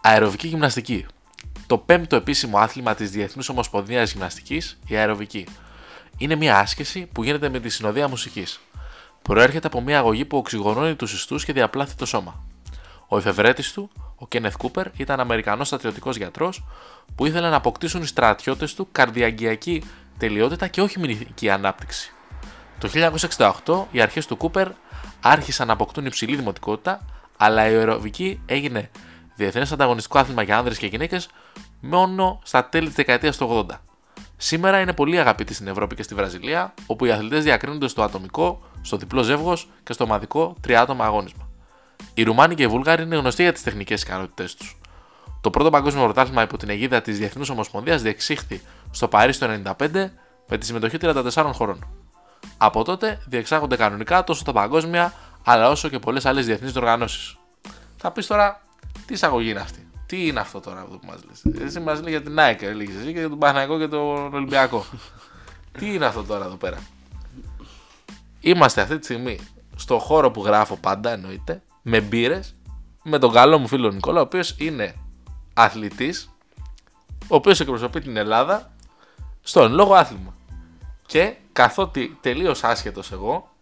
Αεροβική γυμναστική. Το πέμπτο επίσημο άθλημα της Διεθνούς Ομοσπονδίας Γυμναστικής, η αεροβική. Είναι μια άσκηση που γίνεται με τη συνοδεία μουσικής. Προέρχεται από μια αγωγή που οξυγονώνει τους ιστούς και διαπλάθει το σώμα. Ο εφευρέτης του, ο Κένεθ Κούπερ, ήταν Αμερικανός στρατιωτικός γιατρός που ήθελε να αποκτήσουν οι στρατιώτες του καρδιαγκιακή τελειότητα και όχι μηνική ανάπτυξη. Το 1968 οι αρχές του Κούπερ άρχισαν να αποκτούν υψηλή δημοτικότητα, αλλά η αεροβική έγινε διεθνές ανταγωνιστικό άθλημα για άνδρες και γυναίκες μόνο στα τέλη της δεκαετίας του 80. Σήμερα είναι πολύ αγαπητή στην Ευρώπη και στη Βραζιλία, όπου οι αθλητές διακρίνονται στο ατομικό, στο διπλό ζεύγος και στο ομαδικό τριάτομα αγώνισμα. Οι Ρουμάνοι και οι Βούλγαροι είναι γνωστοί για τις τεχνικές ικανότητές τους. Το πρώτο παγκόσμιο πρωτάθλημα υπό την αιγίδα της Διεθνούς Ομοσπονδίας διεξήχθη στο Παρίσι το 1995 με τη συμμετοχή 34 χωρών. Από τότε διεξάγονται κανονικά τόσο τα παγκόσμια αλλά όσο και πολλές άλλες διεθνείς οργανώσεις. Θα πεις τώρα, τι εισαγωγή είναι αυτή; Τι είναι αυτό τώρα που μας λες; Εσύ μας λέει για την Nike, έλεγες εσύ και για τον Παναγικό και τον Ολυμπιακό. τι είναι αυτό τώρα εδώ πέρα; Είμαστε αυτή τη στιγμή στο χώρο που γράφω πάντα εννοείται, με μπύρες, με τον καλό μου φίλο Νικόλα, ο οποίος είναι αθλητής, ο οποίος εκπροσωπεί την Ελλάδα στον λόγο άθλημα. Και καθότι τελείως άσχετος εγώ,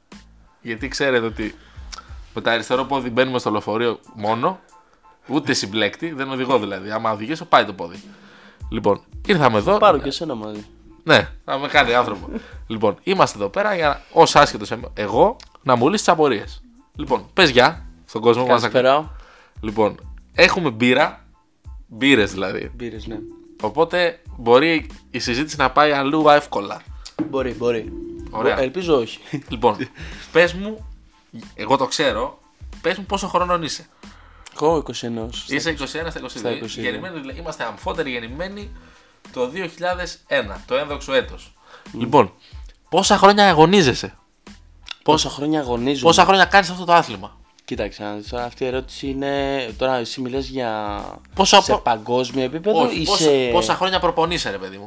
γιατί ξέρετε ότι με το αριστερό πόδι μπαίνουμε στο λεωφορείο μόνο, ούτε συμπλέκτη, δεν οδηγώ δηλαδή. Άμα οδηγήσω, πάει το πόδι. Λοιπόν, ήρθαμε εδώ. Πάρω και εσένα μαζί. Ναι, θα με κάνει άνθρωπο. λοιπόν, είμαστε εδώ πέρα για ως άσχετος εγώ να μου λύσεις τις απορίες. Λοιπόν, πες γεια στον κόσμο που μας Καλησπέρα. Λοιπόν, έχουμε μπύρα. Μπύρες δηλαδή. Μπύρες, ναι. Οπότε μπορεί η συζήτηση να πάει αλλού εύκολα. Μπορεί, μπορεί. Ωραία. Ελπίζω όχι. Λοιπόν, πες μου, εγώ το ξέρω, πες μου πόσο χρονών είσαι. Εγώ 21. Είσαι 21 στα 22. στα 22. Γεννημένοι, δηλαδή, είμαστε αμφότεροι γεννημένοι το 2001, το ένδοξο έτος. Λοιπόν, πόσα χρόνια αγωνίζεσαι, Πόσα χρόνια αγωνίζομαι; πόσα χρόνια κάνεις αυτό το άθλημα; Κοίταξε, να δεις, τώρα αυτή η ερώτηση είναι. Τώρα εσύ μιλάς για. Πόσα σε απο- παγκόσμιο επίπεδο Όχι, ή πόσα, σε. πόσα χρόνια προπονείσαι, ρε παιδί μου;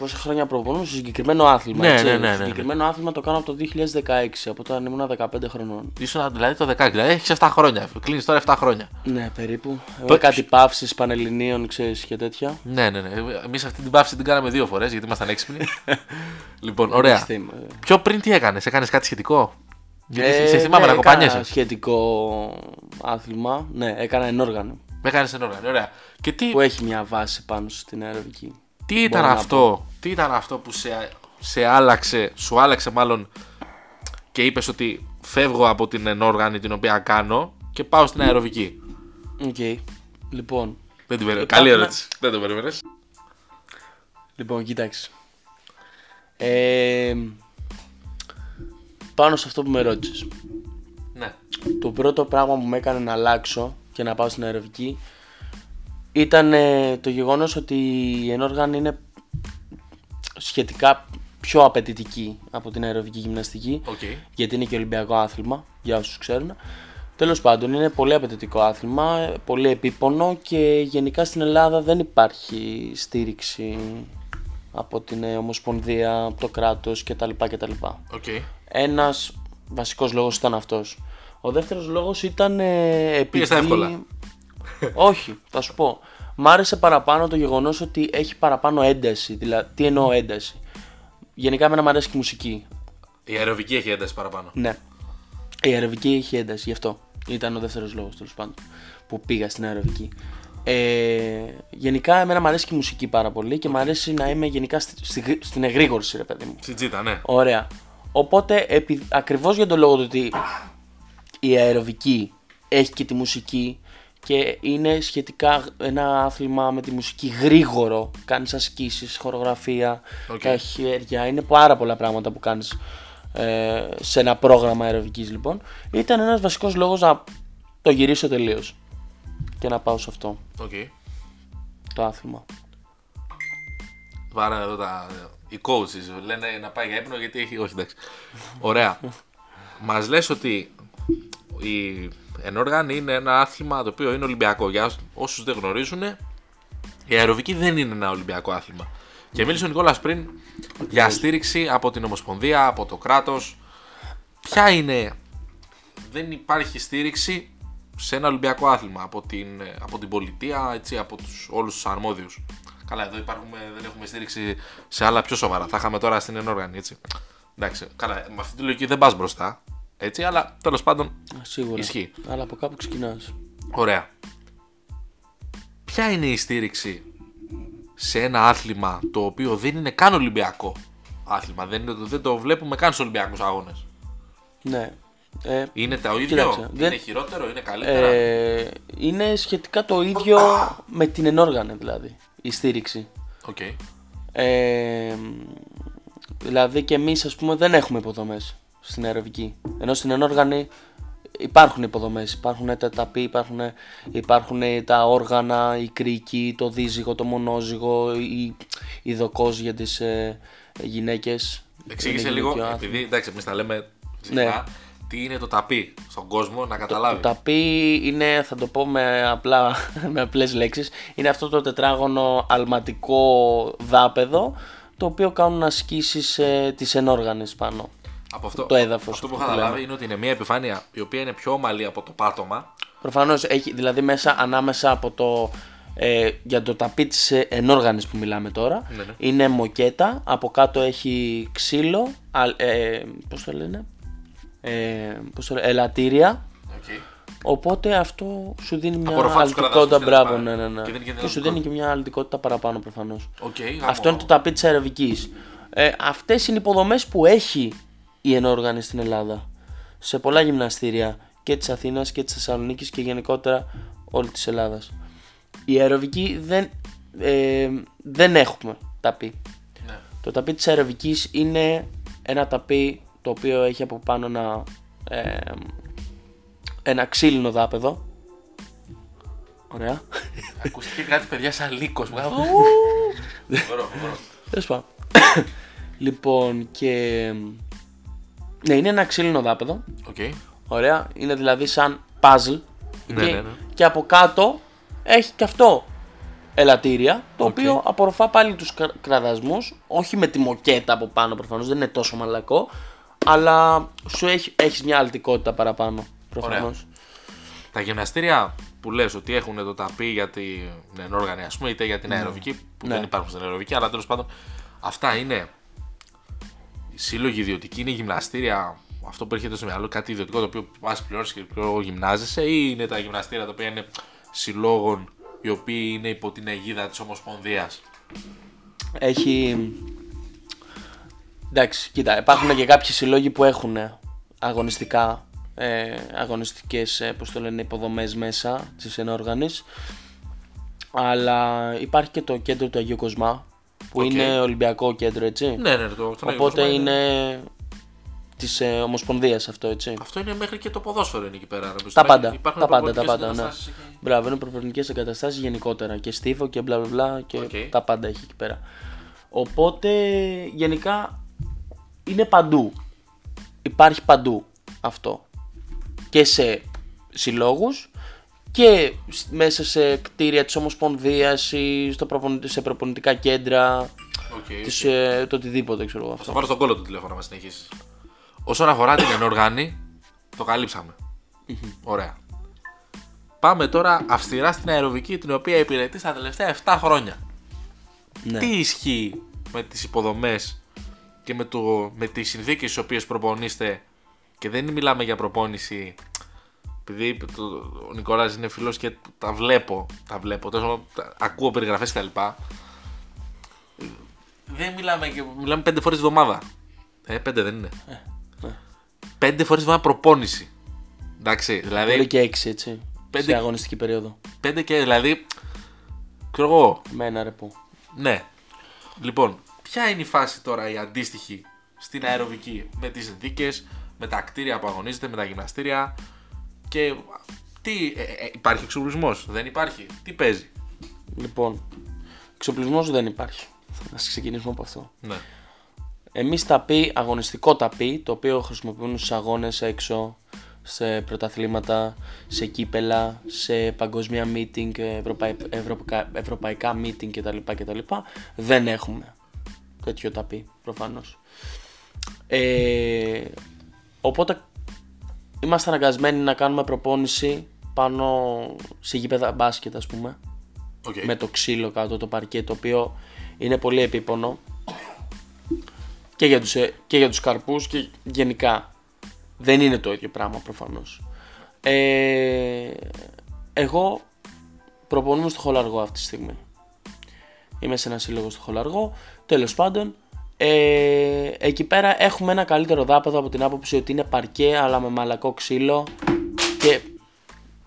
Πόσα χρόνια προπονούμε στο συγκεκριμένο άθλημα. Ναι, έτσι. ναι, ναι, ναι, Το συγκεκριμένο άθλημα το κάνω από το 2016, από όταν ήμουν 15 χρονών. Ήσουν δηλαδή το 16, δηλαδή έχεις 7 χρόνια. Κλείνεις τώρα 7 χρόνια. Ναι, περίπου. Το- Με κάτι παύσει πανελληνίων, ξέρεις και τέτοια. Ναι, ναι, ναι. Εμείς αυτή την πάυση την κάναμε δύο φορές γιατί ήμασταν έξυπνοι. λοιπόν, ωραία. Θυμ- Πιο πριν τι έκανες, έκανες κάτι σχετικό; Γιατί Ε, σε θυμάμαι ναι, να έκανα κοπανιέσαι. σχετικό άθλημα. Ναι, έκανα ενόργανο. Με έκανες ένα όργανο, ωραία. Και τι, Που έχει μια βάση πάνω στην αεροβική. Τι ήταν μπορώ να αυτό, τι ήταν αυτό που σε, σε άλλαξε, σου άλλαξε μάλλον και είπες ότι φεύγω από την ενόργανη την οποία κάνω και πάω στην αεροβική; Οκ. Λοιπόν, Δεν την περίμενες. Υπάρχουν- Καλή ερώτηση. Δεν το περίμενες. λοιπόν, κοίταξε. Ε, πάνω σε αυτό που με ρώτησες. Ναι. Το πρώτο πράγμα που με έκανε να αλλάξω και να πάω στην αεροβική ήταν ε, το γεγονός ότι η ενόργανη είναι σχετικά πιο απαιτητική από την αεροβική γυμναστική Οκ. γιατί είναι και ολυμπιακό άθλημα για όσους ξέρουν. Τέλος πάντων είναι πολύ απαιτητικό άθλημα, ε, πολύ επίπονο και γενικά στην Ελλάδα δεν υπάρχει στήριξη από την ε, Ομοσπονδία, από το κράτος κτλ. κτλ. Οκ. Ένας βασικός λόγος ήταν αυτός. Ο δεύτερος λόγος ήταν ε, επειδή... Πήγες στα εύκολα. Όχι, θα σου πω. Μ' άρεσε παραπάνω το γεγονός ότι έχει παραπάνω ένταση. Δηλαδή, τι εννοώ ένταση. Γενικά εμένα μου αρέσει και η μουσική. Η αεροβική έχει ένταση παραπάνω. Ναι. Η αεροβική έχει ένταση, γι' αυτό. Ήταν ο δεύτερος λόγος τέλος πάντων που πήγα στην αεροβική. Ε, γενικά, εμένα μου αρέσει και η μουσική πάρα πολύ και μου αρέσει να είμαι γενικά στη, στη- στην εγρήγορση, ρε παιδί μου. Στην τζίτα, ναι. Ωραία. Οπότε, επει, ακριβώς για τον λόγο του ότι η αεροβική έχει και τη μουσική και είναι σχετικά ένα άθλημα με τη μουσική γρήγορο. Κάνεις ασκήσεις, χορογραφία, Οκ. τα χέρια, είναι πάρα πολλά πράγματα που κάνεις ε, σε ένα πρόγραμμα αεροβικής λοιπόν. Ήταν ένας βασικός λόγος να το γυρίσω τελείως και να πάω σε αυτό Οκ. το άθλημα. Βάρα εδώ τα. Οι coaches λένε να πάει για ύπνο γιατί έχει. Όχι, εντάξει. Ωραία. Μας λες ότι η ενόργανη είναι ένα άθλημα το οποίο είναι Ολυμπιακό. Για όσους δεν γνωρίζουν, η αεροβική δεν είναι ένα Ολυμπιακό άθλημα. Και μίλησε ο Νικόλας πριν για στήριξη από την Ομοσπονδία, από το κράτος. Ποια είναι. Δεν υπάρχει στήριξη σε ένα Ολυμπιακό άθλημα από την, ε, από την πολιτεία, έτσι, από τους, όλους τους αρμόδιους. Καλά, εδώ υπάρχουμε, δεν έχουμε στήριξη σε άλλα πιο σοβαρά. Θα είχαμε τώρα στην ενόργανη, έτσι. Εντάξει, καλά, με αυτή τη λογική δεν πας μπροστά. Έτσι, αλλά τέλος πάντων Σίγουρα. ισχύει. Αλλά από κάπου ξεκινάς. Ωραία. Ποια είναι η στήριξη σε ένα άθλημα το οποίο δεν είναι καν Ολυμπιακό άθλημα; Δεν, είναι, δεν το βλέπουμε καν στους Ολυμπιακούς αγώνες. Ναι. Ε, Είναι το ίδιο, Κοίταξε, είναι δεν- χειρότερο, είναι καλύτερα; ε, είναι σχετικά το ίδιο με την ενόργανη δηλαδή. Η στήριξη. Οκ. Ε, δηλαδή και εμείς ας πούμε δεν έχουμε υποδομές στην αεροβική. Ενώ στην ενόργανη υπάρχουν υποδομές. Υπάρχουν τα ταπί, υπάρχουν, υπάρχουν τα όργανα, η κρίκη, το δίζυγο, το μονόζυγο, η, η δοκός για τις ε, γυναίκες. Εξήγησε Είναι λίγο, γυναικείο άθλημα. επειδή εντάξει, εμείς τα λέμε συχνά, Ναι. τι είναι το ταπί στον κόσμο να καταλάβει. Το ταπί είναι, θα το πω με, απλά, με απλές λέξεις, είναι αυτό το τετράγωνο αλματικό δάπεδο το οποίο κάνουν ασκήσεις ε, τις ενόργανες πάνω. Από αυτό, το έδαφος, Αυτό που που έχω καταλάβει λέμε. είναι ότι είναι μια επιφάνεια η οποία είναι πιο ομαλή από το πάτωμα. Προφανώς έχει, δηλαδή μέσα ανάμεσα από το, ε, για το ταπί της ε, ενόργανης που μιλάμε τώρα, Ναι, ναι. είναι μοκέτα, από κάτω έχει ξύλο, α, ε, πώς το λένε, ε, πώς το λένε, ελαττήρια, Okay. Οπότε αυτό σου δίνει μια Απορροφά τους αλτικότητα. κραδασμούς και Μπράβο, τα ναι, λοιπά. ναι, ναι. Και δεν γίνεται Και σου αλτικό. δίνει και μια αλτικότητα παραπάνω προφανώς. Okay, Αυτό είναι το ταπί της αεροβική. Ε, Αυτές είναι οι υποδομές που έχει η ενόργανη στην Ελλάδα. Σε πολλά γυμναστήρια και της Αθήνας και της Θεσσαλονίκης και γενικότερα όλη της Ελλάδας. Η αεροβική δεν, ε, δεν έχουμε ταπί. Ναι. Το ταπί της αεροβικής είναι ένα ταπί το οποίο έχει από πάνω ένα, ε, ένα ξύλινο δάπεδο. Ωραία. Ακούστηκε κάτι παιδιά σαν λύκος. Φοβερό, φοβερό. Τέλος πάντων. λοιπόν και... Ναι, είναι ένα ξύλινο δάπεδο. Οκ. Ωραία. Είναι δηλαδή σαν puzzle. Ναι, και, ναι, ναι. και από κάτω έχει και αυτό ελατήρια, το Οκ. οποίο απορροφά πάλι τους κρα- κραδασμούς, όχι με τη μοκέτα από πάνω προφανώς, δεν είναι τόσο μαλακό, αλλά σου έχει, έχεις μια αλτικότητα παραπάνω προφανώς. Τα γυμναστήρια που λες ότι έχουν το ταπί για την ενόργανη, ας πούμε, είτε για την αεροβική, που Ναι. δεν υπάρχουν στην αεροβική, αλλά τέλος πάντων αυτά είναι σύλλογοι ιδιωτικοί, είναι γυμναστήρια, αυτό που έρχεται στο μυαλό, κάτι ιδιωτικό το οποίο πας πληρώσεις και πιο γυμνάζεσαι, ή είναι τα γυμναστήρια τα οποία είναι συλλόγων οι οποίοι είναι υπό την αιγίδα της Ομοσπονδίας; Έχει... Εντάξει, κοίτα, υπάρχουν και κάποιοι συλλόγοι που έχουν αγωνιστικά, ε, αγωνιστικές, ε, πώς το λένε, υποδομές μέσα της ενόργανης. Αλλά υπάρχει και το κέντρο του Αγίου Κοσμά, που Οκ. είναι Ολυμπιακό κέντρο, έτσι. Ναι, ναι, το, στον Αγιο Οπότε Κοσμά είναι της ε, Ομοσπονδίας αυτό, έτσι. Αυτό είναι μέχρι και το ποδόσφαιρο είναι εκεί πέρα. νομίζω. Τα πάντα, Υπάρχουν τα πάντα, τα προπονητικές πάντα, ναι. εγκαταστάσεις εκεί. Μπράβο, είναι προπονητικές εγκαταστάσεις γενικότερα και στίβο και μπλα μπλα μπλα και Οκ. τα πάντα έχει εκεί πέρα. Οπότε γενικά είναι παντού. Υπάρχει παντού αυτό. Και σε συλλόγους και σ- μέσα σε κτίρια της Ομοσπονδίας ή στο προπονη- σε προπονητικά κέντρα, Οκ, της, ε, το οτιδήποτε ξέρω εγώ Θα αυτό. πάρω στον κόλλο του τηλέφωνο να συνεχίσεις. Όσον αφορά την ενόργανη, το καλύψαμε. Ωραία. Πάμε τώρα αυστηρά στην αεροβική την οποία υπηρετεί στα τελευταία 7 χρόνια. Ναι. Τι ισχύει με τις υποδομές και με, το, με τις συνθήκες στις οποίες προπονείστε και δεν μιλάμε για προπόνηση επειδή το, ο Νικόλας είναι φίλος και τα βλέπω, τα βλέπω, τόσο, τα, ακούω περιγραφές κτλ. Δεν μιλάμε, και, μιλάμε πέντε φορές τη εβδομάδα. Ε, πέντε δεν είναι. ναι. Πέντε φορές τη εβδομάδα προπόνηση. Εντάξει, δηλαδή Μπορεί και έξι έτσι. Πέντε- Σε αγωνιστική περίοδο. πέντε και δηλαδή, ξέρω εγώ, Με ένα ρεπό. Ναι. Λοιπόν, ποια είναι η φάση τώρα η αντίστοιχη στην αεροβική; Με τις συνθήκε, με τα κτίρια που αγωνίζετε, με τα γυμναστήρια και τι, ε, ε, υπάρχει εξοπλισμός, δεν υπάρχει, τι παίζει; Λοιπόν, εξοπλισμός δεν υπάρχει. Θα ξεκινήσουμε από αυτό. Ναι. Εμείς ταπί, αγωνιστικό ταπί, το οποίο χρησιμοποιούν στους αγώνες έξω, σε πρωταθλήματα, σε κύπελα, σε παγκοσμία meeting, ευρωπαϊ- ευρωπαϊκά, ευρωπαϊκά meeting κτλ, κτλ. Δεν έχουμε τέτοιο ταπί, προφανώς. Ε, οπότε είμαστε αναγκασμένοι να κάνουμε προπόνηση πάνω σε γήπεδα μπάσκετ ας πούμε. Okay. με το ξύλο κάτω το παρκέ το οποίο είναι πολύ επίπονο. Και για τους, ε, και για τους καρπούς και γενικά. Δεν είναι το ίδιο πράγμα προφανώς. Ε, εγώ προπονούμε στο χολαργό αυτή τη στιγμή. Είμαι σε ένα σύλλογο στο χολαργό. Τέλος πάντων ε, εκεί πέρα έχουμε ένα καλύτερο δάπεδο από την άποψη ότι είναι παρκέ αλλά με μαλακό ξύλο και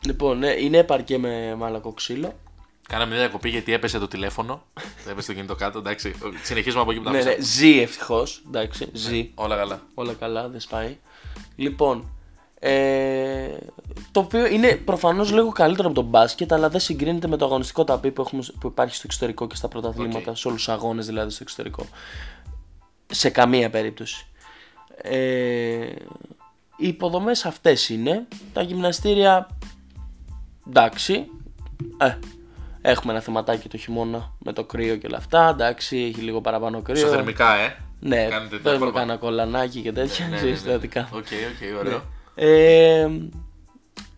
λοιπόν ναι, είναι παρκέ με μαλακό ξύλο Κάναμε μια διακοπή γιατί έπεσε το τηλέφωνο. έπεσε το κινητό κάτω. Εντάξει, συνεχίζουμε από εκεί που τα ναι, αφήσαμε. ναι, ζει ευτυχώς. Εντάξει, ζει. Όλα καλά. Όλα καλά, δεν σπάει. Λοιπόν, ε, το οποίο είναι προφανώς λίγο καλύτερο από το μπάσκετ, αλλά δεν συγκρίνεται με το αγωνιστικό ταπί που, έχουμε, που υπάρχει στο εξωτερικό και στα πρωταθλήματα, Οκ. σε όλους τους αγώνες δηλαδή στο εξωτερικό. Σε καμία περίπτωση. Ε, οι υποδομές αυτές είναι. Τα γυμναστήρια, εντάξει, ε, έχουμε ένα θεματάκι το χειμώνα με το κρύο και όλα αυτά, εντάξει, έχει λίγο παραπάνω κρύο. Ισοθερμικά, ε. Ναι, Κάνετε τέτοια παίρνουμε πρόβα. κανένα κολανάκι και τέτοια Ναι, ναι, ναι. συστατικά. OK, OK, ωραίο. Ε,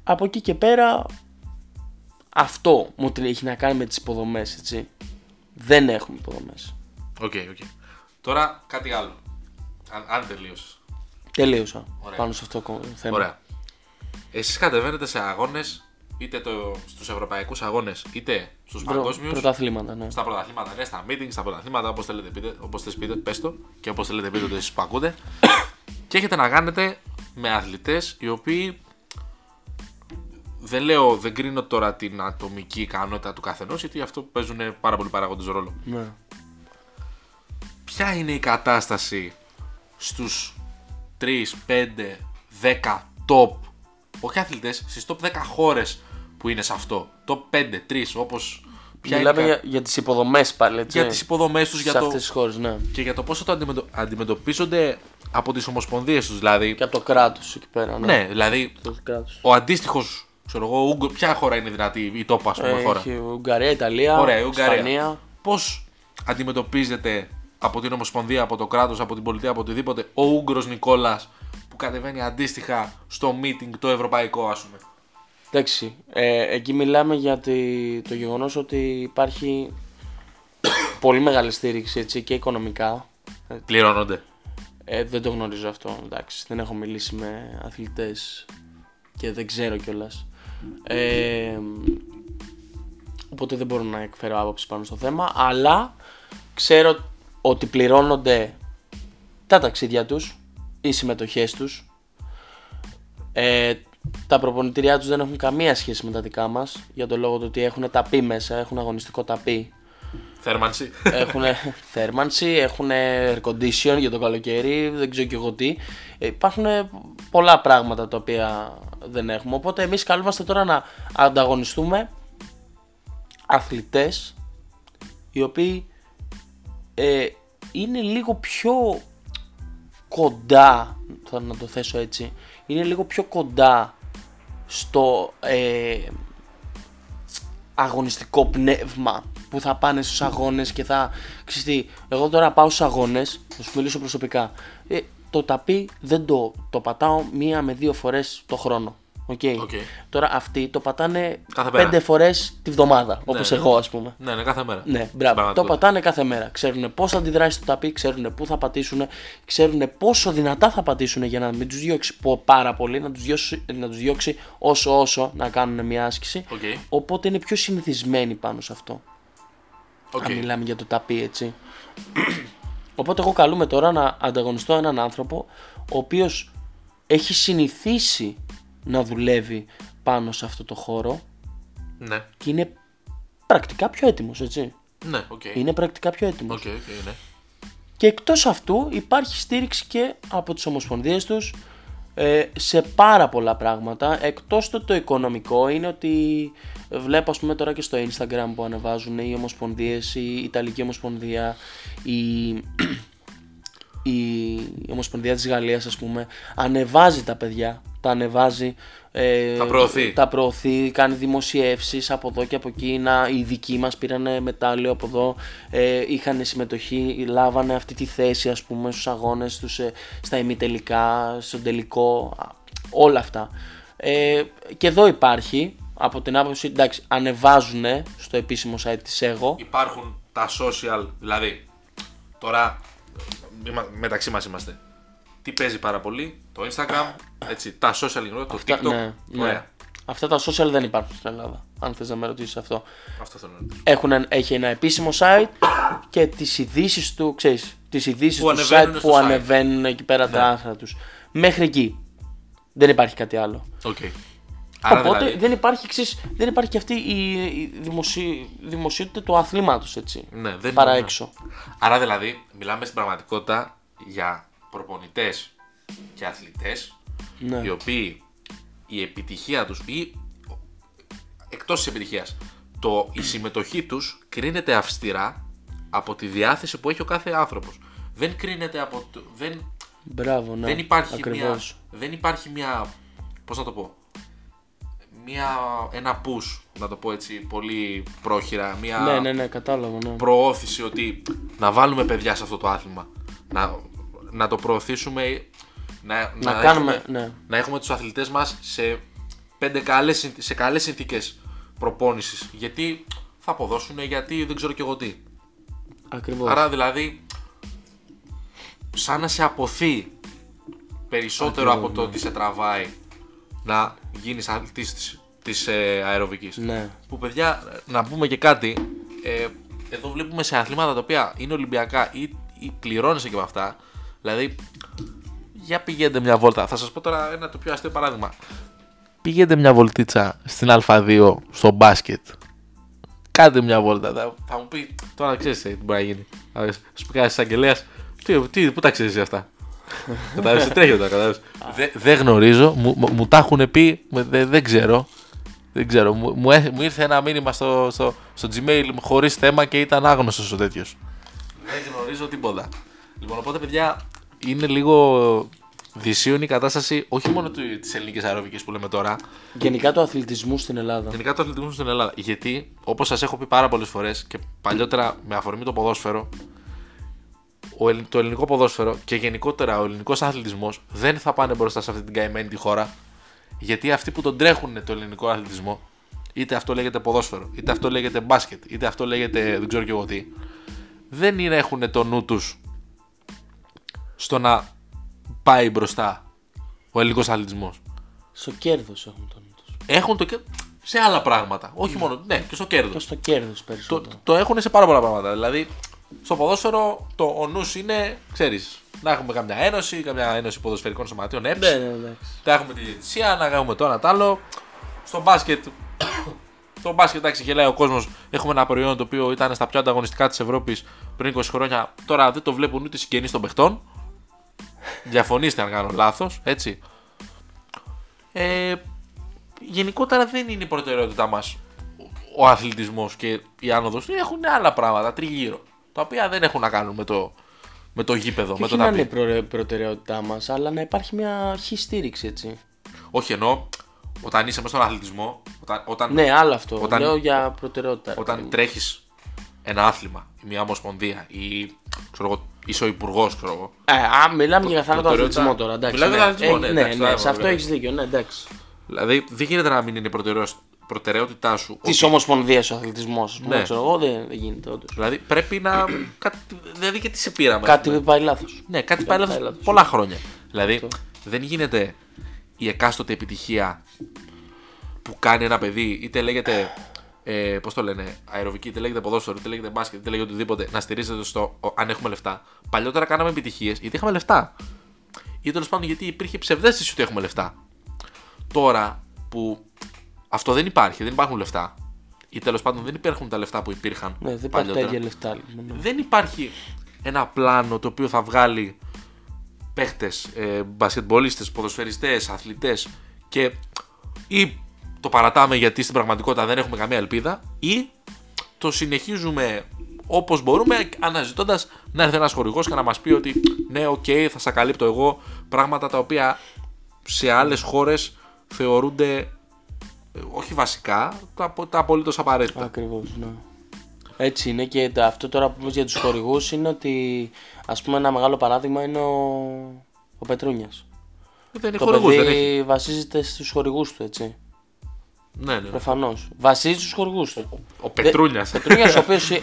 από εκεί και πέρα αυτό μου την έχει να κάνει με τις υποδομές, έτσι. Δεν έχουμε υποδομές. OK, OK. Τώρα κάτι άλλο. Αν, αν τελείωσες. Τελείωσα Ωραία. πάνω σε αυτό το θέμα. Ωραία. Εσείς κατεβαίνετε σε αγώνες, είτε το, στους ευρωπαϊκούς αγώνες, είτε στους Προ- παγκόσμιους, Πρωταθλήματα, ναι. στα πρωταθλήματα, ναι, στα meetings, στα πρωταθλήματα, όπως θέλετε πείτε, όπως θες πείτε, πες το, και όπως θέλετε πείτε το εσείς που ακούτε. και έχετε να κάνετε με αθλητές οι οποίοι δεν λέω, δεν κρίνω τώρα την ατομική ικανότητα του καθενός, γιατί αυτό παίζουν πάρα πολύ παράγοντες ρόλο. ναι. Ποια είναι η κατάσταση στους 3, 5, 10 top, όχι αθλητές, στις top 10 χώρες που είναι σε αυτό. Top 5, 3, όπως ποια Μιλάμε είναι η κα- για, για τις υποδομές πάλι, έτσι. για τις υποδομές τους, σε για το, αυτές τις χώρες, ναι. και για το πόσο το αντιμετω- αντιμετωπίζονται από τις ομοσπονδίες τους. Δηλαδή, Και από το κράτος εκεί πέρα, ναι. ναι, δηλαδή Το κράτος. ο αντίστοιχος, ξέρω εγώ, Ούγκο- ποια χώρα είναι δυνατή, η top ας πούμε Ε, χώρα; Έχει Ουγγαρία, Ιταλία, Ωραία, η Ουγγαρία. Ισπανία. Πώς αντιμετωπίζεται από την Ομοσπονδία, από το κράτος, από την πολιτεία, από οτιδήποτε ο Ούγγρος Νικόλας που κατεβαίνει αντίστοιχα στο meeting το ευρωπαϊκό ας πούμε. Εντάξει, ε, εκεί μιλάμε για τη- το γεγονός ότι υπάρχει πολύ μεγάλη στήριξη έτσι, και οικονομικά. Πληρώνονται. Ε, δεν το γνωρίζω αυτό, εντάξει, δεν έχω μιλήσει με αθλητές και δεν ξέρω κιόλας. Ε, οπότε δεν μπορώ να εκφέρω άποψη πάνω στο θέμα, αλλά ξέρω ότι πληρώνονται τα ταξίδια τους, οι συμμετοχές τους, ε, τα προπονητήριά τους δεν έχουν καμία σχέση με τα δικά μας, για το λόγο του ότι έχουν ταπεί μέσα, έχουν αγωνιστικό ταπεί, Θέρμανση. έχουν θέρμανση, έχουν air condition για το καλοκαίρι, δεν ξέρω και εγώ τι. Ε, Υπάρχουν πολλά πράγματα τα οποία δεν έχουμε. Οπότε εμείς καλούμαστε τώρα να ανταγωνιστούμε αθλητές οι οποίοι ε, είναι λίγο πιο κοντά, θα να το θέσω έτσι, είναι λίγο πιο κοντά στο ε, αγωνιστικό πνεύμα που θα πάνε στους αγώνες και θα... Ξέρεις τι, εγώ τώρα πάω στους αγώνες, θα σου μιλήσω προσωπικά, ε, το ταπί δεν το, το πατάω μία με δύο φορές το χρόνο. OK. OK. Τώρα αυτοί το πατάνε Κάθε μέρα. πέντε φορές τη βδομάδα, όπως ναι. εγώ ας πούμε. ναι, ναι, κάθε μέρα. Ναι, Στην μπράβο. Το πραγματικότητα. πατάνε κάθε μέρα. Ξέρουν πώς θα αντιδράσει το ταπί, ξέρουν πού θα πατήσουν, ξέρουν πόσο δυνατά θα πατήσουν για να μην τους διώξει πο- πάρα πολύ, να τους διώξει, να τους διώξει όσο όσο να κάνουν μια άσκηση. Οκ. Οπότε είναι πιο συνηθισμένοι πάνω σε αυτό. Οκ. Αν μιλάμε για το ταπί, έτσι. Οπότε εγώ καλούμαι τώρα να ανταγωνιστώ έναν άνθρωπο ο οποίος έχει συνηθίσει να δουλεύει πάνω σε αυτό το χώρο Ναι, και είναι πρακτικά πιο έτοιμος, έτσι. ναι, οκ. Είναι πρακτικά πιο έτοιμος. OK, OK, ναι. Και εκτός αυτού υπάρχει στήριξη και από τις ομοσπονδίες τους ε, σε πάρα πολλά πράγματα. Εκτός το το οικονομικό είναι ότι βλέπω ας πούμε τώρα και στο Instagram που ανεβάζουν οι ομοσπονδίες, η Ιταλική Ομοσπονδία, η, η Ομοσπονδία της Γαλλίας ας πούμε, ανεβάζει τα παιδιά, τα ανεβάζει. ε, Τα προωθεί. Τα προωθεί, κάνει δημοσιεύσεις από εδώ και από εκεί. Να, οι δικοί μας πήραν μετάλλιο από εδώ, ε, είχαν συμμετοχή, λάβανε αυτή τη θέση ας πούμε στους αγώνες τους, ε, στα ημιτελικά, στον τελικό, α, όλα αυτά. Ε, και εδώ υπάρχει, από την άποψη, εντάξει, ανεβάζουν στο επίσημο site της ΕΓΟ. Υπάρχουν τα social, δηλαδή τώρα είμα- μεταξύ μας είμαστε. Τι παίζει πάρα πολύ, το Instagram, έτσι, τα social media, το TikTok. ναι, ναι. Ωραία. Αυτά τα social δεν υπάρχουν στην Ελλάδα, αν θες να με ρωτήσεις αυτό. Αυτό θέλω να ρωτήσω. Έχουν, ένα- έχει ένα επίσημο site και τις ειδήσεις του, ξέρεις, τις ειδήσεις Που του ανεβαίνουν site στο που site. ανεβαίνουν εκεί πέρα τα άρθρα τους. Μέχρι εκεί. Δεν υπάρχει κάτι άλλο. Οκ. Άρα Οπότε δηλαδή, δεν, υπάρχει, ξέρεις, δεν υπάρχει και αυτή η, η δημοσι... δημοσιότητα του αθλήματος, έτσι. ναι, δεν Παρά ναι. έξω. Άρα δηλαδή μιλάμε στην πραγματικότητα για προπονητές και αθλητές Ναι. οι οποίοι η επιτυχία τους ή εκτός της επιτυχίας το, η συμμετοχή τους κρίνεται αυστηρά από τη διάθεση που έχει ο κάθε άνθρωπος. Δεν κρίνεται από το, δεν, Μπράβο, ναι. δεν υπάρχει μια, Ακριβώς. δεν υπάρχει μια, πώς να το πω, μια, ένα push, να το πω έτσι πολύ πρόχειρα, μια Ναι, ναι, ναι, κατάλαβα, ναι. προώθηση ότι να βάλουμε παιδιά σε αυτό το άθλημα. Να, να το προωθήσουμε, να, Να κάνουμε, έχουμε, ναι. να έχουμε τους αθλητές μας σε, πέντε καλές, συνθ- σε καλές συνθήκες προπόνησης. Γιατί θα αποδώσουν, γιατί δεν ξέρω και εγώ τι. Ακριβώς. Άρα δηλαδή, σαν να σε αποθεί περισσότερο Ακριβώς, από το ότι σε τραβάει να γίνεις αθλητής της, της ε, αεροβικής. Ναι. Που παιδιά, να πούμε και κάτι, ε, εδώ βλέπουμε σε αθλήματα τα οποία είναι Ολυμπιακά ή, ή πληρώνεσαι και με αυτά. Δηλαδή, για πηγαίνετε μια βόλτα. Θα σας πω τώρα ένα το πιο αστείο παράδειγμα. Πηγαίνετε μια βολτίτσα στην Α2 στο μπάσκετ. Κάντε μια βόλτα. Θα, θα μου πει, τώρα ξέρεις τι μπορεί να γίνει. Θα σου πει κανένας εισαγγελέα, τι, τι, πού τα ξέρεις εσύ αυτά; Κατάλαβες, τρέχει τώρα, κατάλαβες. Δεν δε γνωρίζω, μου, μου, μου τα έχουν πει, δεν δεν ξέρω. Δεν ξέρω, μου, μου, έ- μου ήρθε ένα μήνυμα στο, στο, στο Gmail χωρίς θέμα και ήταν άγνωστος ο τέτοιος. Δεν γνωρίζω τίποτα. Λοιπόν, οπότε παιδιά, είναι λίγο δυσίωνη η κατάσταση όχι μόνο της ελληνικής αεροβικής που λέμε τώρα, Γενικά του αθλητισμού στην Ελλάδα. γενικά του αθλητισμού στην Ελλάδα. Γιατί, όπως σας έχω πει πάρα πολλές φορές και παλιότερα με αφορμή το ποδόσφαιρο, ο, ελλ- το ελληνικό ποδόσφαιρο και γενικότερα ο ελληνικός αθλητισμός δεν θα πάνε μπροστά σε αυτή την καημένη τη χώρα. Γιατί αυτοί που τον τρέχουν το ελληνικό αθλητισμό, είτε αυτό λέγεται ποδόσφαιρο, είτε αυτό λέγεται μπάσκετ, είτε αυτό λέγεται δεν ξέρω και εγώ τι, δεν είναι, έχουν το νου τους στο να πάει μπροστά ο ελληνικός αθλητισμός. Στο κέρδος έχουν τον νου τους. Έχουν το και σε άλλα πράγματα. Όχι μόνο, ναι, και στο κέρδος. Και στο κέρδος Το, περισσότερο. το έχουν σε πάρα πολλά πράγματα. Δηλαδή, στο ποδόσφαιρο το ο νους είναι, ξέρεις, να έχουμε καμιά ένωση, καμιά ένωση ποδοσφαιρικών σωματείων, ΕΠΣ, Ναι, ναι, εντάξει. να έχουμε τη διαιτησία, να κάνουμε το ένα το άλλο. Στο μπάσκετ, στο μπάσκετ, εντάξει, γελάει ο κόσμος. Έχουμε ένα προϊόν το οποίο ήταν στα πιο ανταγωνιστικά της Ευρώπης πριν 20 χρόνια. Τώρα δεν το βλέπουν ούτε οι συγγενείς των παιχτών. Διαφωνήστε αν κάνω λάθος, έτσι. Ε, γενικότερα δεν είναι η προτεραιότητά μας ο αθλητισμός και η άνοδος. Έχουν άλλα πράγματα τριγύρω. Τα οποία δεν έχουν να κάνουν με το, με το γήπεδο, Και με όχι το να είναι η ταπί. προρε- προτεραιότητά μας, αλλά να υπάρχει μια χη στήριξη έτσι. Όχι εννοώ όταν είσαι μέσα στον αθλητισμό, όταν, όταν, Ναι, άλλο αυτό. Όταν- Λέω για προτεραιότητα. ρε όταν παιδί μου. τρέχεις ένα άθλημα, ή μια ομοσπονδία ή ξέρω εγώ, είσαι ο υπουργός, ξέρω εγώ. Ε, α, μιλάμε για καθαρά το προτεραιότητα- αθλητισμό τώρα. Εντάξει, Μιλάμε για ναι. αθλητισμό, Ε, ναι, ναι, εντάξει, ναι, τώρα σε αυτό βέβαια. έχεις δίκιο. Ναι, εντάξει. Δηλαδή δεν γίνεται να μην είναι η προτεραιό- προτεραιότητά σου. Της ότι- ομοσπονδίας ο αθλητισμός, ας πούμε, Ναι. ξέρω εγώ, δεν, δεν γίνεται όντως. Δηλαδή πρέπει να. κάτι, δηλαδή και τι σε πήραμε. Κάτι πάει λάθος. Ναι, κάτι πάει πάει λάθος λάθος. πολλά χρόνια. Δηλαδή δεν γίνεται η εκάστοτε επιτυχία που κάνει ένα παιδί, είτε λέγεται. Ε, Πώς το λένε, αεροβική, είτε λέγεται ποδόσφαιρο, είτε λέγεται μπάσκετ, είτε λέγεται οτιδήποτε, να στηρίζεται στο ο, αν έχουμε λεφτά. Παλιότερα κάναμε επιτυχίες γιατί είχαμε λεφτά. Ή τέλος πάντων γιατί υπήρχε ψευδέστηση ότι έχουμε λεφτά. Τώρα που αυτό δεν υπάρχει, δεν υπάρχουν λεφτά, ή τέλος πάντων δεν υπάρχουν τα λεφτά που υπήρχαν Ναι, δεν υπάρχει τα παλιότερα ίδια λεφτά. λοιπόν, ναι. δεν υπάρχει ένα πλάνο το οποίο θα βγάλει παίχτες, ε, μπασκετμπολίστες, ποδοσφαιριστές, αθλητές και ή το παρατάμε γιατί στην πραγματικότητα δεν έχουμε καμία ελπίδα ή το συνεχίζουμε όπως μπορούμε αναζητώντας να έρθει ένας χορηγός και να μας πει ότι ναι, οκ, θα σας καλύπτω εγώ πράγματα τα οποία σε άλλες χώρες θεωρούνται ε, όχι βασικά, τα, τα απολύτως απαραίτητα. Ακριβώς, ναι. Έτσι είναι και τα- αυτό τώρα που είπες για τους χορηγούς είναι ότι ας πούμε ένα μεγάλο παράδειγμα είναι ο, ο Πετρούνιας. Δεν είναι Το χορηγούς, δεν έχει. παιδί βασίζεται στους χορηγούς του, έτσι. Ναι, ναι. Προφανώς. Βασίζει στους χορηγούς του. Ο Πετρούνιας. Πετρούνιας, ο οποίος.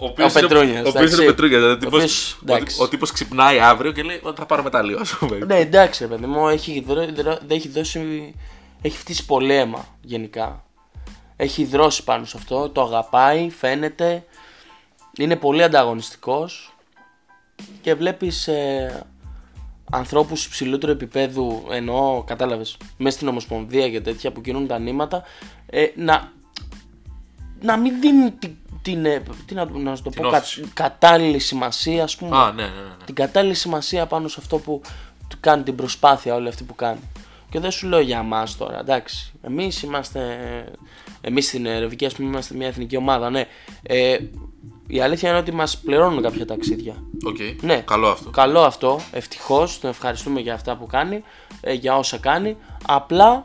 Ο οποίος Ο είναι- Πετρούνιας, Ο οποίος είναι εντάξει. Πετρούνιας. Ο Δηλαδή, οποίος, τύπος- εντάξει. Ο τύπος ξυπνάει αύριο και λέει ότι θα πάρω μετάλλιο. ας πούμε. ναι, εντάξει, ρε παιδί μου, έχει, δρω- δρω- δεν έχει δώσει. Έχει φτύσει πολύ αίμα γενικά. Έχει δρώσει πάνω σε αυτό, το αγαπάει, φαίνεται. Είναι πολύ ανταγωνιστικός και βλέπεις ε, ανθρώπους υψηλότερου επίπεδου, εννοώ, κατάλαβες, μέσα στην Ομοσπονδία και τέτοια που κινούν τα νήματα, ε, να, να μην δίνουν την, την, ε, τι να, να σου το Την πω, κα- όθηση. κατάλληλη σημασία, ας πούμε Α, ναι, ναι, ναι. ναι. την κατάλληλη σημασία πάνω σε αυτό που του κάνει την προσπάθεια όλη αυτή που κάνει. Και δεν σου λέω για εμάς τώρα, εντάξει. Εμείς είμαστε. Εμείς στην Αεροβική, ας πούμε, είμαστε μια εθνική ομάδα, ναι. Ε, η αλήθεια είναι ότι μας πληρώνουν κάποια ταξίδια. Οκ. Ναι. Καλό αυτό. Καλό αυτό, ευτυχώς. Τον ευχαριστούμε για αυτά που κάνει, ε, για όσα κάνει. Απλά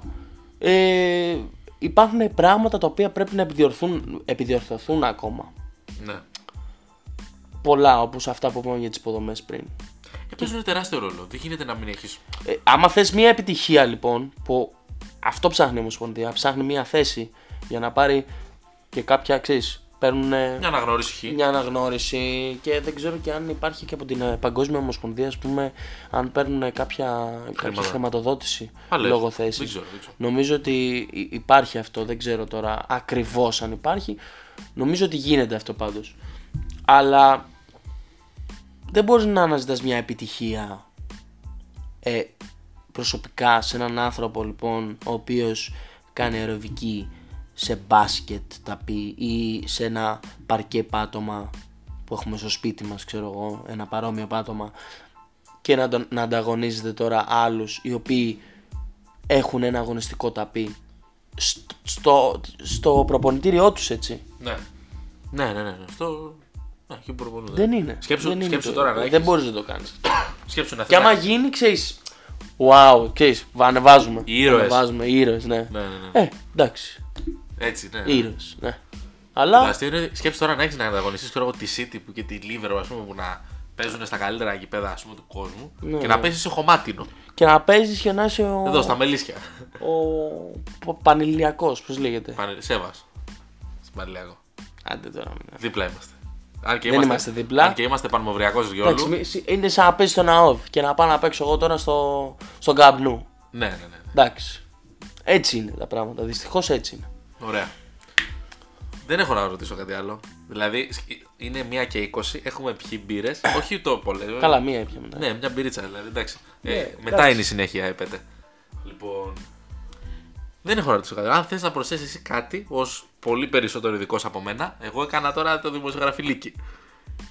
ε, υπάρχουν πράγματα τα οποία πρέπει να επιδιορθούν, επιδιορθωθούν ακόμα. Ναι. Πολλά όπως αυτά που είπαμε για τις υποδομές πριν. Ε, παίζουν τεράστιο ρόλο. Δεν γίνεται να μην έχει. Ε, άμα θες μια επιτυχία λοιπόν, που αυτό ψάχνει η Ομοσπονδία, ψάχνει μια θέση για να πάρει και κάποια, ξέρεις, παίρνουν ε, Μια αναγνώριση χ. μια αναγνώριση και δεν ξέρω και αν υπάρχει και από την ε, Παγκόσμια Ομοσπονδία, ας πούμε, αν παίρνουν κάποια, κάποια χρηματοδότηση Α, λες. λόγω θέσης. Δεν ξέρω, δεν ξέρω. Νομίζω ότι υ- υπάρχει αυτό, δεν ξέρω τώρα ακριβώς αν υπάρχει. Νομίζω ότι γίνεται αυτό πάντως. Αλλά δεν μπορείς να αναζητάς μια επιτυχία ε, προσωπικά σε έναν άνθρωπο λοιπόν ο οποίος κάνει αεροβική σε μπάσκετ τα πει ή σε ένα παρκέ πάτωμα που έχουμε στο σπίτι μας ξέρω εγώ ένα παρόμοιο πάτωμα και να, τον, να ανταγωνίζεται τώρα άλλους οι οποίοι έχουν ένα αγωνιστικό ταπί στο, στο, στο προπονητήριό τους έτσι Ναι. Ναι, ναι, ναι. Αυτό. Ναι, εκεί προπονούνται. δεν είναι Σκέψου, δεν είναι σκέψου το- τώρα να δεν έχεις- μπορείς να το κάνεις Σκέψου να και άμα θέλεις γίνει ξέρεις Wow, ξέρεις, ανεβάζουμε. Οι ήρωες. Ανεβάζουμε, οι ήρωες, ναι. να- Ναι, ναι, ναι. Ε, εντάξει. Έτσι, ναι. Ήρωες, ναι. Αλλά Το αστείο είναι σκέψου τώρα να έχεις να ανταγωνιστείς ξέρω εγώ τη City που και τη Liverpool ας πούμε, που να παίζουν στα καλύτερα γηπέδα ας πούμε, του κόσμου Ναι, και ναι. να παίζεις σε χωμάτινο. και να παίζεις και να είσαι ο, Εδώ στα μελίσια. ο, ο Πανηλιακός, πώς λέγεται; Πάνε, Σέβας. Στην Παλαιάκο. Άντε τώρα. μην- Δίπλα είμαστε. Αν και Δεν είμαστε δίπλα. Αν και είμαστε πανμοβριακό Εντάξει, διόλου. μη- σι- είναι σαν να παίζει στον ΑΟΒ και να πάω να παίξω εγώ τώρα στο, στον Καμπνού. Ναι, ναι, ναι. ναι. Εντάξει. Έτσι είναι τα πράγματα. Δυστυχώς έτσι είναι. Ωραία. Δεν έχω να ρωτήσω κάτι άλλο. Δηλαδή, σκ- είναι μία και 20, έχουμε πιει μπύρες. όχι το πολλές. Καλά, μία έπια μετά. Ναι, μια μπυρίτσα δηλαδή. Εντάξει. Ε, Ναι, μετά εντάξει. είναι η συνέχεια, έπεται. Λοιπόν. Δεν έχω να ρωτήσω κάτι. Αν θες να προσθέσεις εσύ κάτι ως πολύ περισσότερο ειδικός από μένα, εγώ έκανα τώρα το δημοσιογραφιλίκι.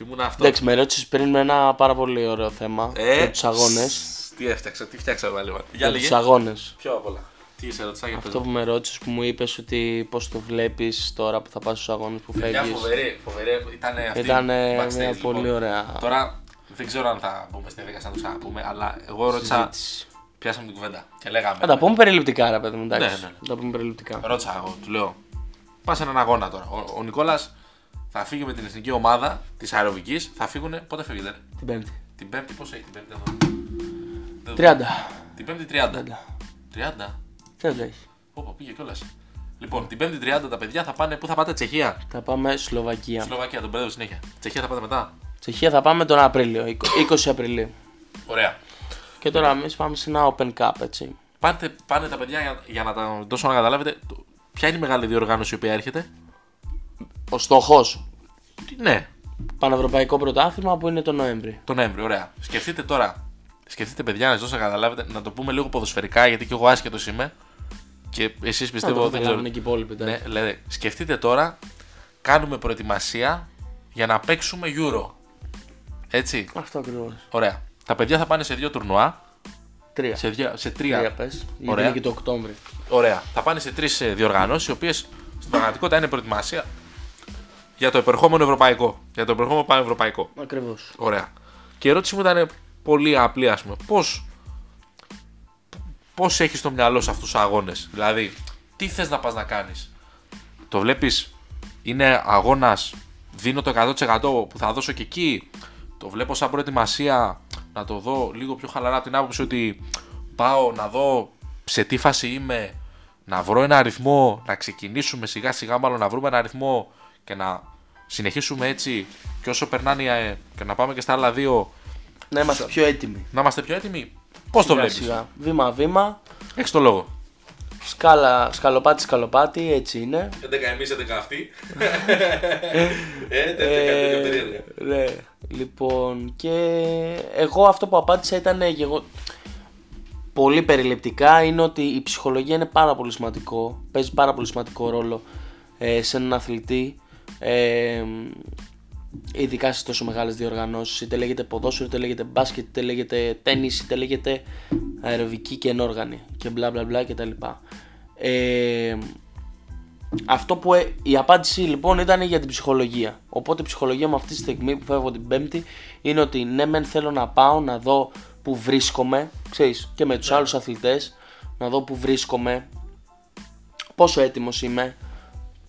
Ήμουν αυτό. Εντάξει, με ρώτησες πριν με ένα πάρα πολύ ωραίο θέμα Ε, για τους αγώνες. σ- Τι έφτιαξα, τι φτιάξα πάλι. Για Για λέγε. τους αγώνες. Ποιο απ' όλα. Τι σε ρωτήσα για Αυτό πες που με ρώτησες που μου είπες ότι πώς το βλέπεις τώρα που θα πας στους αγώνες που Μια φεύγεις. φοβερή, φοβερή. Ήταν αυτή Ήταν backstage, μια λοιπόν. πολύ ωραία Τώρα δεν ξέρω αν θα μπούμε στη διαδικασία να το ξαναπούμε, αλλά εγώ ρώτησα. συζήτηση. Πιάσαμε την κουβέντα και λέγαμε. Θα τα πούμε περιληπτικά, ρε παιδί μου. Εντάξει. Ναι, ναι, ναι. Θα τα πούμε περιληπτικά. Ρώτησα εγώ, του λέω. Πας σε έναν αγώνα τώρα. Ο, ο Νικόλας θα φύγει με την εθνική ομάδα της αεροβικής. Θα φύγουν. Πότε φύγετε, ρε; Την Πέμπτη. Την Πέμπτη, πώς έχει την Πέμπτη εδώ; 30. Την Πέμπτη 30. 30. 30. 30 έχεις. Όπα, πήγε κιόλας. Λοιπόν, την Πέμπτη 30 τα παιδιά θα πάνε. Πού θα πάτε, Τσεχία; Θα πάμε Σλοβακία. Σλοβακία, τον μπερδεύω συνέχεια. Τσεχία θα πάτε μετά; Τσεχία θα πάμε τον Απρίλιο, 20 Απριλίου. Ωραία. Και τώρα εμείς πάμε σε ένα Open Cup, έτσι. Πάτε, πάνε τα παιδιά για, για να τα δώσω να καταλάβετε. το- Ποια είναι η μεγάλη διοργάνωση η οποία έρχεται. Ο στόχος. Τι- Ναι, Πανευρωπαϊκό πρωτάθλημα που είναι το Νοέμβρη. τον Νοέμβριο, ωραία. Σκεφτείτε τώρα. Σκεφτείτε, παιδιά, να σας δώσω να καταλάβετε, να το πούμε λίγο ποδοσφαιρικά, γιατί και εγώ άσχετο είμαι. Και εσείς πιστεύω. το δεν ξέρω. καταλάβουν και οι υπόλοιποι. Ναι, εντάξει. λέτε, σκεφτείτε τώρα, κάνουμε προετοιμασία για να παίξουμε Euro. Έτσι, Αυτό ακριβώς. ωραία. Τα παιδιά θα πάνε σε δύο τουρνουά. Τρία. Σε, δύο, σε Τρία τρία. πες. Γιατί Ωραία. είναι και το Οκτώβρη. Ωραία. Θα πάνε σε τρεις διοργανώσεις, οι οποίες στην πραγματικότητα είναι προετοιμασία για το επερχόμενο ευρωπαϊκό. Για το επερχόμενο πανευρωπαϊκό. Ακριβώς. Ωραία. Και η ερώτηση μου ήταν πολύ απλή, ας πούμε. Πώς πώς έχεις στο μυαλό σου αυτούς τους αγώνες, Δηλαδή, τι θες να πας να κάνεις; Το βλέπεις, είναι αγώνας, δίνω το 100% που θα δώσω και εκεί; Το βλέπω σαν προετοιμασία; Να το δω λίγο πιο χαλαρά από την άποψη ότι πάω να δω σε τι φάση είμαι, να βρω ένα αριθμό, να ξεκινήσουμε σιγά σιγά μάλλον να βρούμε ένα αριθμό και να συνεχίσουμε έτσι και όσο περνάνε ε, και να πάμε και στα άλλα δύο Να είμαστε πιο έτοιμοι. να είμαστε πιο έτοιμοι. Πώς το Σιγά βλέπεις, σιγά. Βήμα-βήμα. Έχεις το λόγο. Σκάλα, σκαλοπάτι, σκαλοπάτι, έτσι είναι. 11 εμείς, 11 αυτοί. Ε, ναι. Λοιπόν, και εγώ αυτό που απάντησα ήταν γεγο... πολύ περιληπτικά είναι ότι η ψυχολογία είναι πάρα πολύ σημαντικό, παίζει πάρα πολύ σημαντικό ρόλο ε, σε έναν αθλητή ε, ειδικά σε τόσο μεγάλες διοργανώσεις είτε λέγεται ποδόσφαιρο, είτε λέγεται μπάσκετ, είτε λέγεται τέννις, είτε λέγεται αεροβική και ενόργανη και μπλα μπλα μπλα κτλ. Ε, αυτό που ε, η απάντηση λοιπόν ήταν για την ψυχολογία. Οπότε η ψυχολογία μου αυτή τη στιγμή που φεύγω την Πέμπτη είναι ότι ναι, μεν θέλω να πάω να δω που βρίσκομαι, ξέρεις, και με τους άλλους αθλητές, να δω που βρίσκομαι, πόσο έτοιμος είμαι,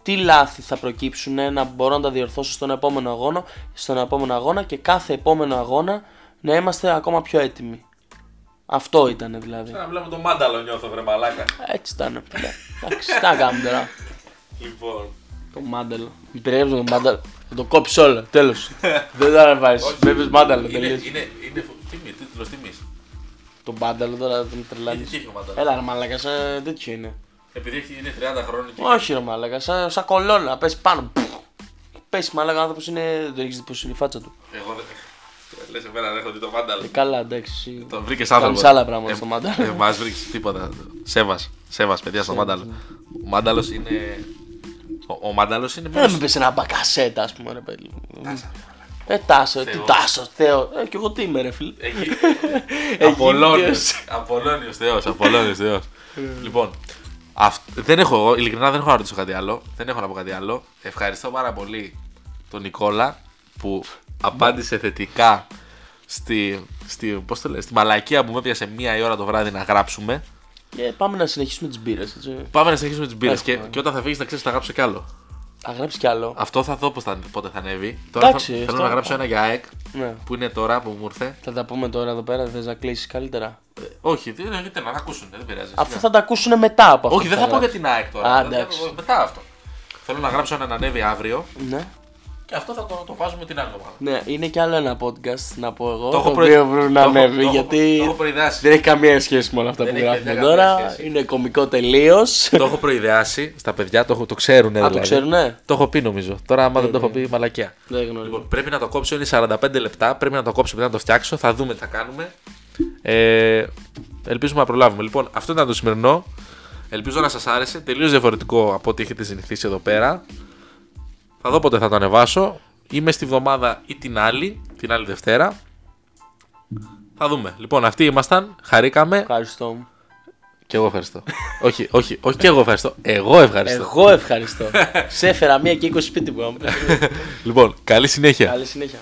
τι λάθη θα προκύψουν, να μπορώ να τα διορθώσω στον επόμενο αγώνα, στον επόμενο αγώνα και κάθε επόμενο αγώνα να είμαστε ακόμα πιο έτοιμοι. Αυτό ήταν δηλαδή. Να βλέπω το μάνταλο νιώθω, βρε μαλάκα. Έτσι ήταν. φίλε. Εντάξει, τι να κάνουμε τώρα. Λοιπόν. Το μάνταλο. Μην περιέγραψε το μάνταλο. Θα το κόψεις όλο. Τέλος. Δεν θα ανεβάσει. Βλέπεις μάνταλο Είναι, τελείως. είναι, είναι τιμή, τίτλος τιμής. Το μάνταλο τώρα τον τρελάνεις. Τι έχει ο μάνταλος; Έλα ρε μαλάκα, σαν τέτοιο είναι. Επειδή έχει- είναι 30 χρόνια και. Όχι ρε μαλάκα, σαν, σαν κολόνα. Πέσει πάνω. Πέσει μαλάκα, ο άνθρωπος είναι. Δεν έχεις δει πώς είναι η φάτσα του. Εγώ δεν. Λες εμένα δεν έχω δει το μάνταλο. Ε, καλά, εντάξει. εσύ. Το βρήκες άνθρωπο. Κάνεις άλλα πράγματα στο μάνταλο. Ε, Μας βρήκες τίποτα. Σέβας. Σέβας, παιδιά, στο μάνταλο. Ο μάνταλο είναι. Ο, ο μάνταλο είναι Δεν μέρο. με πες ένα μπακασέτα, ας πούμε, ρε παιδί. Ε, τάσο, τι τάσο, Θεό. Ε, και εγώ τι είμαι, ρε φίλε. Απολώνιος. Απολώνιος Θεός, Απολώνιος Θεός. Λοιπόν, αυ- δεν έχω εγώ, ειλικρινά δεν έχω να ρωτήσω κάτι άλλο. Δεν έχω να πω κάτι άλλο. Ευχαριστώ πάρα πολύ τον Νικόλα που απάντησε θετικά στη, στη, πώς το λες, στη μαλακία που με έπιασε μία η ώρα το βράδυ να γράψουμε. Και πάμε να συνεχίσουμε τις μπύρες, έτσι. Πάμε να συνεχίσουμε τις μπύρες και, Έχουμε. και όταν θα φύγεις να ξέρεις θα γράψω κι άλλο. Θα γράψει κι άλλο. Αυτό θα δω πώς θα, πότε θα ανέβει. Τώρα Εντάξει, θα, θέλω αυτό- να γράψω ένα για ΑΕΚ Ναι. που είναι τώρα που μου ήρθε. Θα τα πούμε τώρα εδώ πέρα, θες να κλείσεις καλύτερα; Ε, όχι, δεν γιατί να ακούσουν, δεν πειράζει. Αφού θα τα ακούσουν μετά από αυτό. Όχι, που δεν θα πω για γράψεις. την ΑΕΚ τώρα. Α, Θα- εντάξει. θα- Μετά αυτό. Θέλω να γράψω ένα να ανέβει αύριο Ναι. Και αυτό θα το, το βάζουμε την άλλη εβδομάδα. ναι, είναι κι άλλο ένα podcast να πω εγώ. Το Το, έχω προε- οποίο πρέπει να το έχω- ανέβει το έχω- γιατί το έχω προειδεάσει. δεν έχει καμία σχέση με όλα αυτά Δεν που έχει γράφουμε καμία τώρα. σχέση. Είναι κωμικό τελείως. το έχω προειδεάσει στα παιδιά, το, έχω- το ξέρουν δηλαδή. Α, το ξέρουνε; Το έχω πει νομίζω. Τώρα, άμα δεν το έχω πει, μαλακιά. Δεν γνωρίζω. Λοιπόν, πρέπει να το κόψω, είναι 45 λεπτά. Πρέπει να το κόψω μετά να το φτιάξω. Θα δούμε τι θα κάνουμε. Ε, ελπίζουμε να προλάβουμε. Λοιπόν, αυτό ήταν το σημερινό. Ελπίζω να σας άρεσε. Τελείως διαφορετικό από ό,τι έχετε συνηθίσει εδώ πέρα. Θα δω πότε θα το ανεβάσω. Είμαι στη βδομάδα ή την άλλη, την άλλη Δευτέρα. Θα δούμε. Λοιπόν, αυτοί ήμασταν. Χαρήκαμε. Ευχαριστώ. Και εγώ ευχαριστώ. όχι, όχι, όχι και εγώ ευχαριστώ. Εγώ ευχαριστώ. Εγώ ευχαριστώ. Σε έφερα μία και 20 σπίτι μου. άμα πες. Λοιπόν, καλή συνέχεια. Καλή συνέχεια.